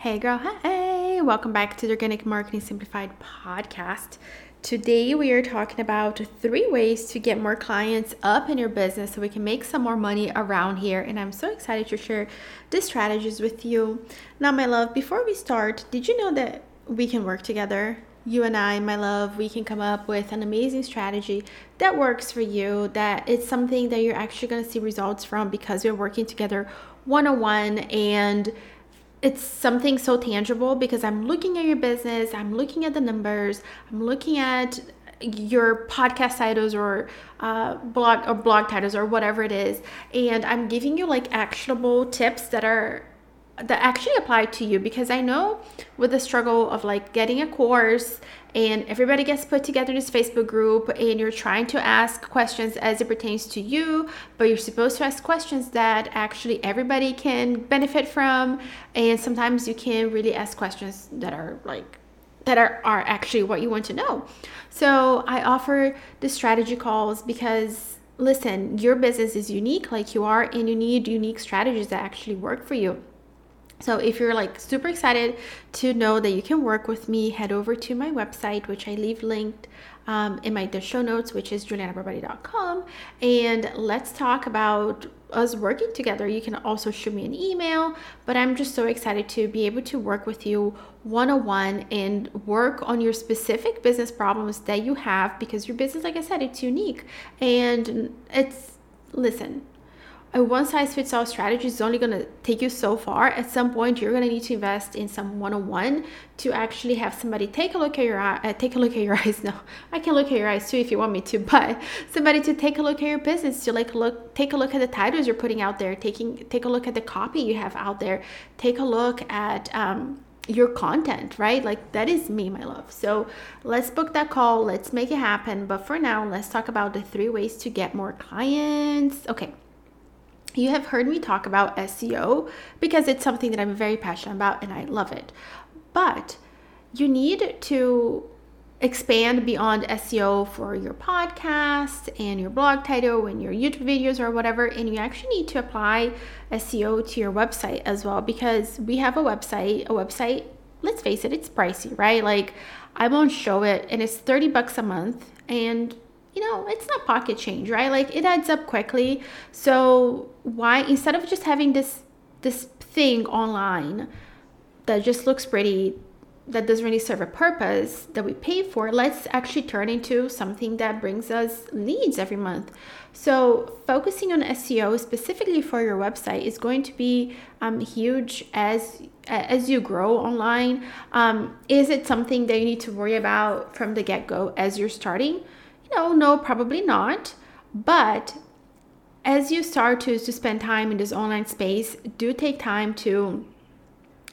Hey, girl, hey, welcome back to the Organic Marketing Simplified podcast. Today, we are talking about three ways to get more clients up in your business so we can make some more money around here. And I'm so excited to share these strategies with you. Now, my love, before we start, did you know that we can work together? You and I, my love, we can come up with an amazing strategy that works for you, that it's something that you're actually going to see results from because we're working together one on one and it's something so tangible because I'm looking at your business, I'm looking at the numbers, I'm looking at your podcast titles or uh, blog or blog titles or whatever it is, and I'm giving you like actionable tips that are that actually apply to you because I know with the struggle of like getting a course and everybody gets put together in this Facebook group and you're trying to ask questions as it pertains to you, but you're supposed to ask questions that actually everybody can benefit from and sometimes you can really ask questions that are like that are, are actually what you want to know. So I offer the strategy calls because listen, your business is unique like you are and you need unique strategies that actually work for you. So if you're like super excited to know that you can work with me, head over to my website, which I leave linked um, in my the show notes, which is julianabarbati.com. And let's talk about us working together. You can also shoot me an email, but I'm just so excited to be able to work with you one on one and work on your specific business problems that you have because your business, like I said, it's unique and it's listen a one size fits all strategy is only going to take you so far. At some point, you're going to need to invest in some one on one to actually have somebody take a look at your uh, take a look at your eyes. No, I can look at your eyes too if you want me to, but somebody to take a look at your business, to like look, take a look at the titles you're putting out there, taking take a look at the copy you have out there, take a look at um, your content, right? Like that is me, my love. So let's book that call. Let's make it happen. But for now, let's talk about the three ways to get more clients. Okay you have heard me talk about SEO because it's something that I'm very passionate about and I love it. But you need to expand beyond SEO for your podcast and your blog title and your YouTube videos or whatever. And you actually need to apply SEO to your website as well because we have a website. A website, let's face it, it's pricey, right? Like I won't show it and it's 30 bucks a month. And you know, it's not pocket change, right? Like it adds up quickly. So why instead of just having this this thing online that just looks pretty that doesn't really serve a purpose that we pay for, let's actually turn into something that brings us leads every month. So, focusing on SEO specifically for your website is going to be um, huge as as you grow online. Um, is it something that you need to worry about from the get go as you're starting? No, no, probably not. But as you start to, to spend time in this online space, do take time to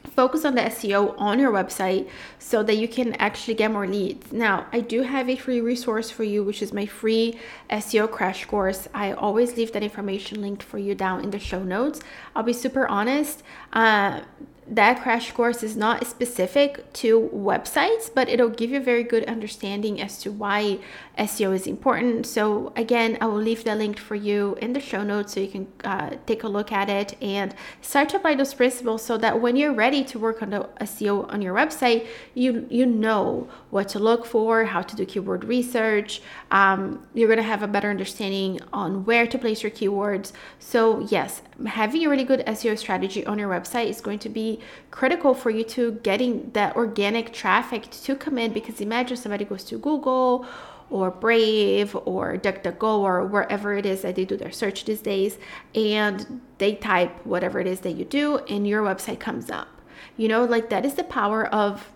focus on the SEO on your website so that you can actually get more leads. Now, I do have a free resource for you, which is my free SEO crash course. I always leave that information linked for you down in the show notes. I'll be super honest. Uh, that crash course is not specific to websites, but it'll give you a very good understanding as to why SEO is important. So, again, I will leave the link for you in the show notes so you can uh, take a look at it and start to apply those principles so that when you're ready to work on the SEO on your website, you, you know what to look for, how to do keyword research. Um, you're going to have a better understanding on where to place your keywords. So, yes, having a really good SEO strategy on your website is going to be critical for you to getting that organic traffic to come in because imagine somebody goes to Google or Brave or DuckDuckGo or wherever it is that they do their search these days and they type whatever it is that you do and your website comes up. You know, like that is the power of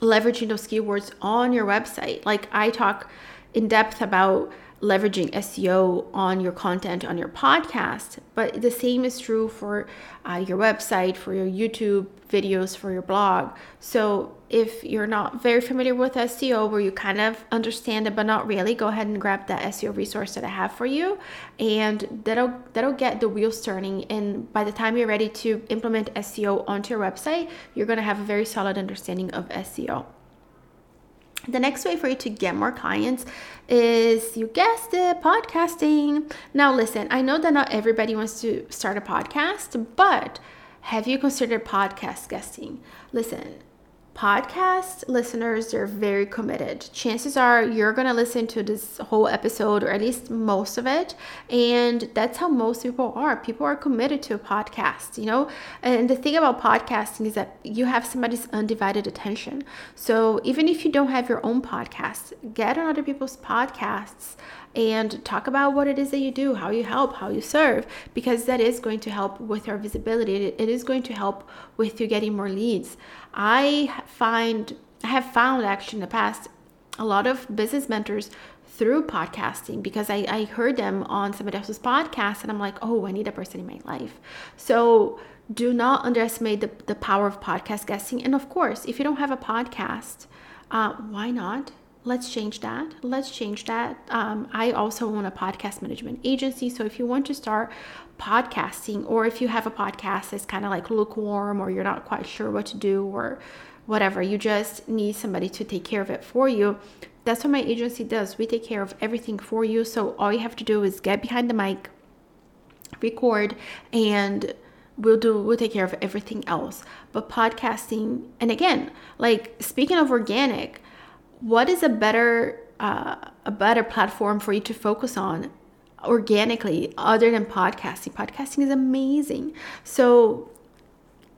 leveraging those keywords on your website. Like I talk in depth about leveraging SEO on your content on your podcast. But the same is true for uh, your website, for your YouTube videos, for your blog. So if you're not very familiar with SEO, where you kind of understand it but not really, go ahead and grab that SEO resource that I have for you, and that'll that'll get the wheels turning. And by the time you're ready to implement SEO onto your website, you're gonna have a very solid understanding of SEO. The next way for you to get more clients is, you guessed it, podcasting. Now, listen, I know that not everybody wants to start a podcast, but have you considered podcast guesting? Listen, podcast listeners they're very committed. Chances are you're going to listen to this whole episode or at least most of it and that's how most people are. People are committed to a podcast you know? And the thing about podcasting is that you have somebody's undivided attention. So even if you don't have your own podcast get on other people's podcasts and talk about what it is that you do, how you help, how you serve, because that is going to help with your visibility. It is going to help with you getting more leads. I find, I have found actually in the past, a lot of business mentors through podcasting because I, I heard them on somebody else's podcast and I'm like, oh, I need a person in my life. So do not underestimate the, the power of podcast guesting. And of course, if you don't have a podcast, uh, why not? Let's change that. Let's change that. Um, I also own a podcast management agency. So if you want to start podcasting, or if you have a podcast that's kind of like lukewarm, or you're not quite sure what to do, or whatever, you just need somebody to take care of it for you. That's what my agency does. We take care of everything for you. So all you have to do is get behind the mic, record, and we'll do we'll take care of everything else but podcasting and again like speaking of organic what is a better uh, a better platform for you to focus on organically other than podcasting? Podcasting is amazing. So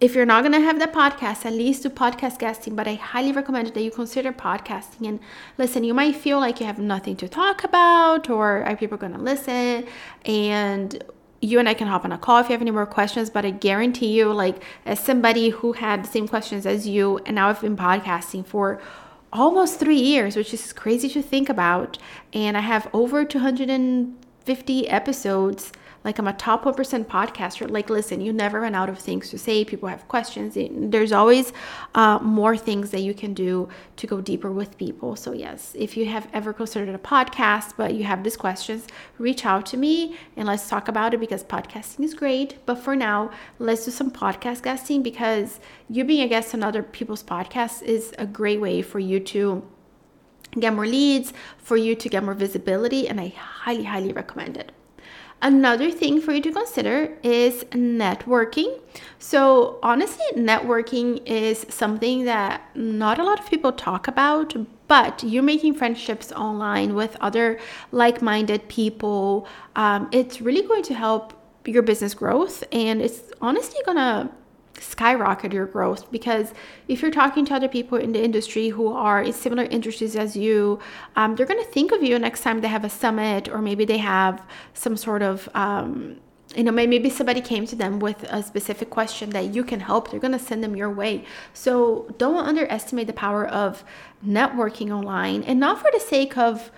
if you're not going to have the podcast at least do podcast guesting but i highly recommend that you consider podcasting. And listen you might feel like you have nothing to talk about or are people going to listen? And you and I can hop on a call if you have any more questions, but I guarantee you, like, as somebody who had the same questions as you, and now I've been podcasting for almost three years, which is crazy to think about. And I have over 250 episodes like I'm a top 1% podcaster. Like, listen, you never run out of things to say. People have questions. There's always uh, more things that you can do to go deeper with people. So, yes, if you have ever considered a podcast, but you have these questions, reach out to me and let's talk about it because podcasting is great. But for now, let's do some podcast guesting because you being a guest on other people's podcasts is a great way for you to get more leads, for you to get more visibility, and I highly, highly recommend it. Another thing for you to consider is networking. So, honestly, networking is something that not a lot of people talk about, but you're making friendships online with other like minded people. Um, it's really going to help your business growth and it's honestly to skyrocket your growth because if you're talking to other people in the industry who are in similar industries as you um, they're going to think of you next time they have a summit or maybe they have some sort of um, you know maybe somebody came to them with a specific question that you can help they're going to send them your way. So don't underestimate the power of networking online and not for the sake of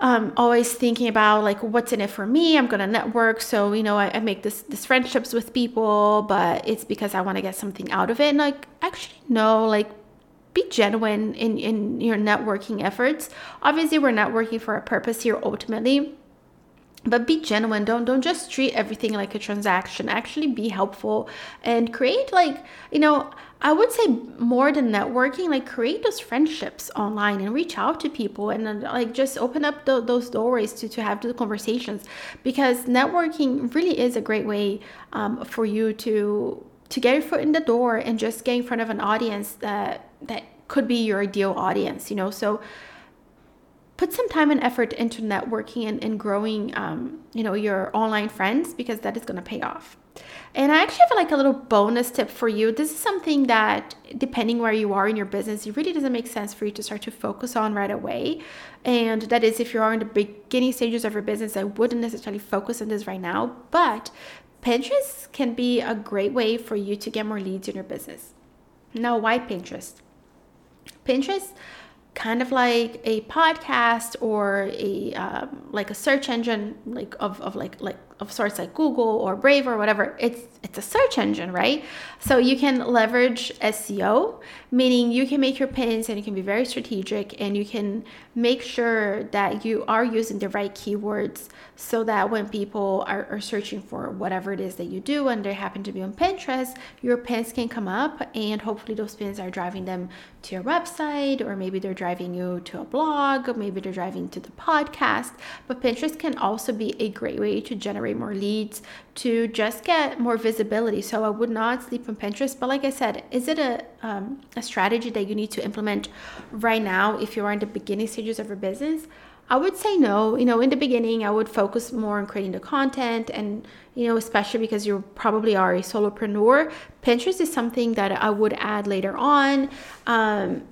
um, always thinking about like what's in it for me. I'm gonna network, so you know I, I make this this friendships with people, but it's because I want to get something out of it. And like actually no, like be genuine in in your networking efforts. Obviously, we're networking for a purpose here ultimately but be genuine. Don't don't just treat everything like a transaction. Actually be helpful and create like you know i would say more than networking like create those friendships online and reach out to people and then, like just open up the, those doorways to, to have the conversations. Because networking really is a great way um, for you to to get your foot in the door and just get in front of an audience that that could be your ideal audience you know? So put some time and effort into networking and, and growing um, you know your online friends because that is going to pay off. And i actually have like a little bonus tip for you. This is something that depending where you are in your business it really doesn't make sense for you to start to focus on right away. And that is if you are in the beginning stages of your business i wouldn't necessarily focus on this right now but pinterest can be a great way for you to get more leads in your business. Now why pinterest? Pinterest kind of like a podcast or a um, like a search engine like of, of like like of sorts like Google or Brave or whatever, it's it's a search engine, right? So you can leverage SEO, meaning you can make your pins and you can be very strategic and you can make sure that you are using the right keywords so that when people are, are searching for whatever it is that you do and they happen to be on Pinterest, your pins can come up and hopefully those pins are driving them to your website or maybe they're driving you to a blog maybe they're driving to the podcast. But Pinterest can also be a great way to generate more leads, to just get more visibility. So I would not sleep on Pinterest. But like I said, is it a, um, a strategy that you need to implement right now if you are in the beginning stages of your business? I would say no. You know, in the beginning, I would focus more on creating the content and, you know, especially because you probably are a solopreneur. Pinterest is something that I would add later on. Um,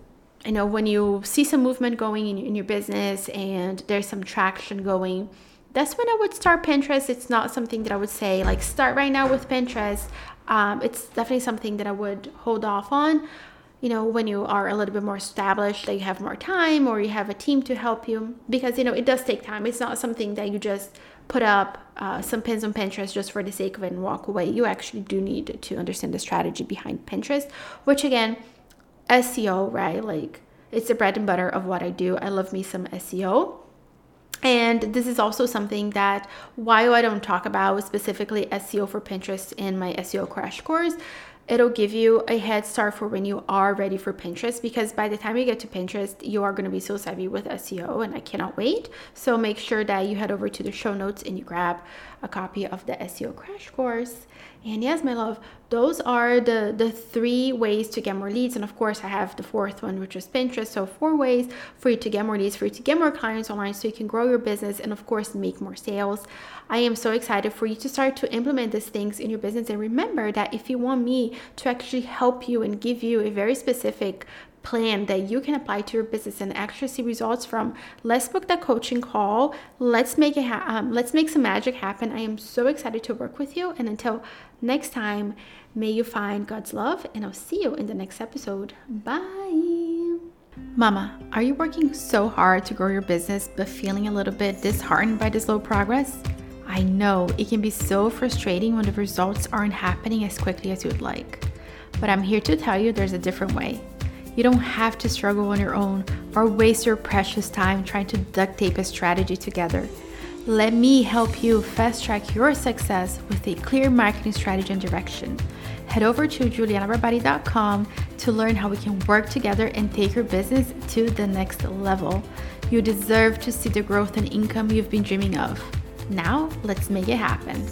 you know, when you see some movement going in, in your business and there's some traction going, that's when I would start Pinterest. It's not something that I would say, like, start right now with Pinterest. Um, it's definitely something that I would hold off on you know, when you are a little bit more established, that you have more time or you have a team to help you, because, you know, it does take time. It's not something that you just put up uh, some pins on Pinterest just for the sake of it and walk away. You actually do need to understand the strategy behind Pinterest, which again, SEO, right? Like, it's the bread and butter of what I do. I love me some SEO. And this is also something that while I don't talk about specifically SEO for Pinterest in my SEO crash course, it'll give you a head start for when you are ready for Pinterest because by the time you get to Pinterest, you are going to be so savvy with SEO and I cannot wait. So make sure that you head over to the show notes and you grab a copy of the SEO crash course. And yes, my love, those are the the three ways to get more leads. And of course i have the fourth one which is pinterest. So four ways for you to get more leads for you to get more clients online so you can grow your business and of course make more sales. I am so excited for you to start to implement these things in your business. And remember that if you want me to actually help you and give you a very specific plan that you can apply to your business and actually see results from. Let's book that coaching call. Let's make it ha- um, let's make some magic happen. I am so excited to work with you and until next time may you find god's love and i'll see you in the next episode. Bye. Mama are you working so hard to grow your business but feeling a little bit disheartened by the slow progress? I know it can be so frustrating when the results aren't happening as quickly as you'd like but i'm here to tell you there's a different way you don't have to struggle on your own or waste your precious time trying to duct tape a strategy together. Let me help you fast track your success with a clear marketing strategy and direction. Head over to julianabarbati.com to learn how we can work together and take your business to the next level. You deserve to see the growth and income you've been dreaming of. Now, let's make it happen.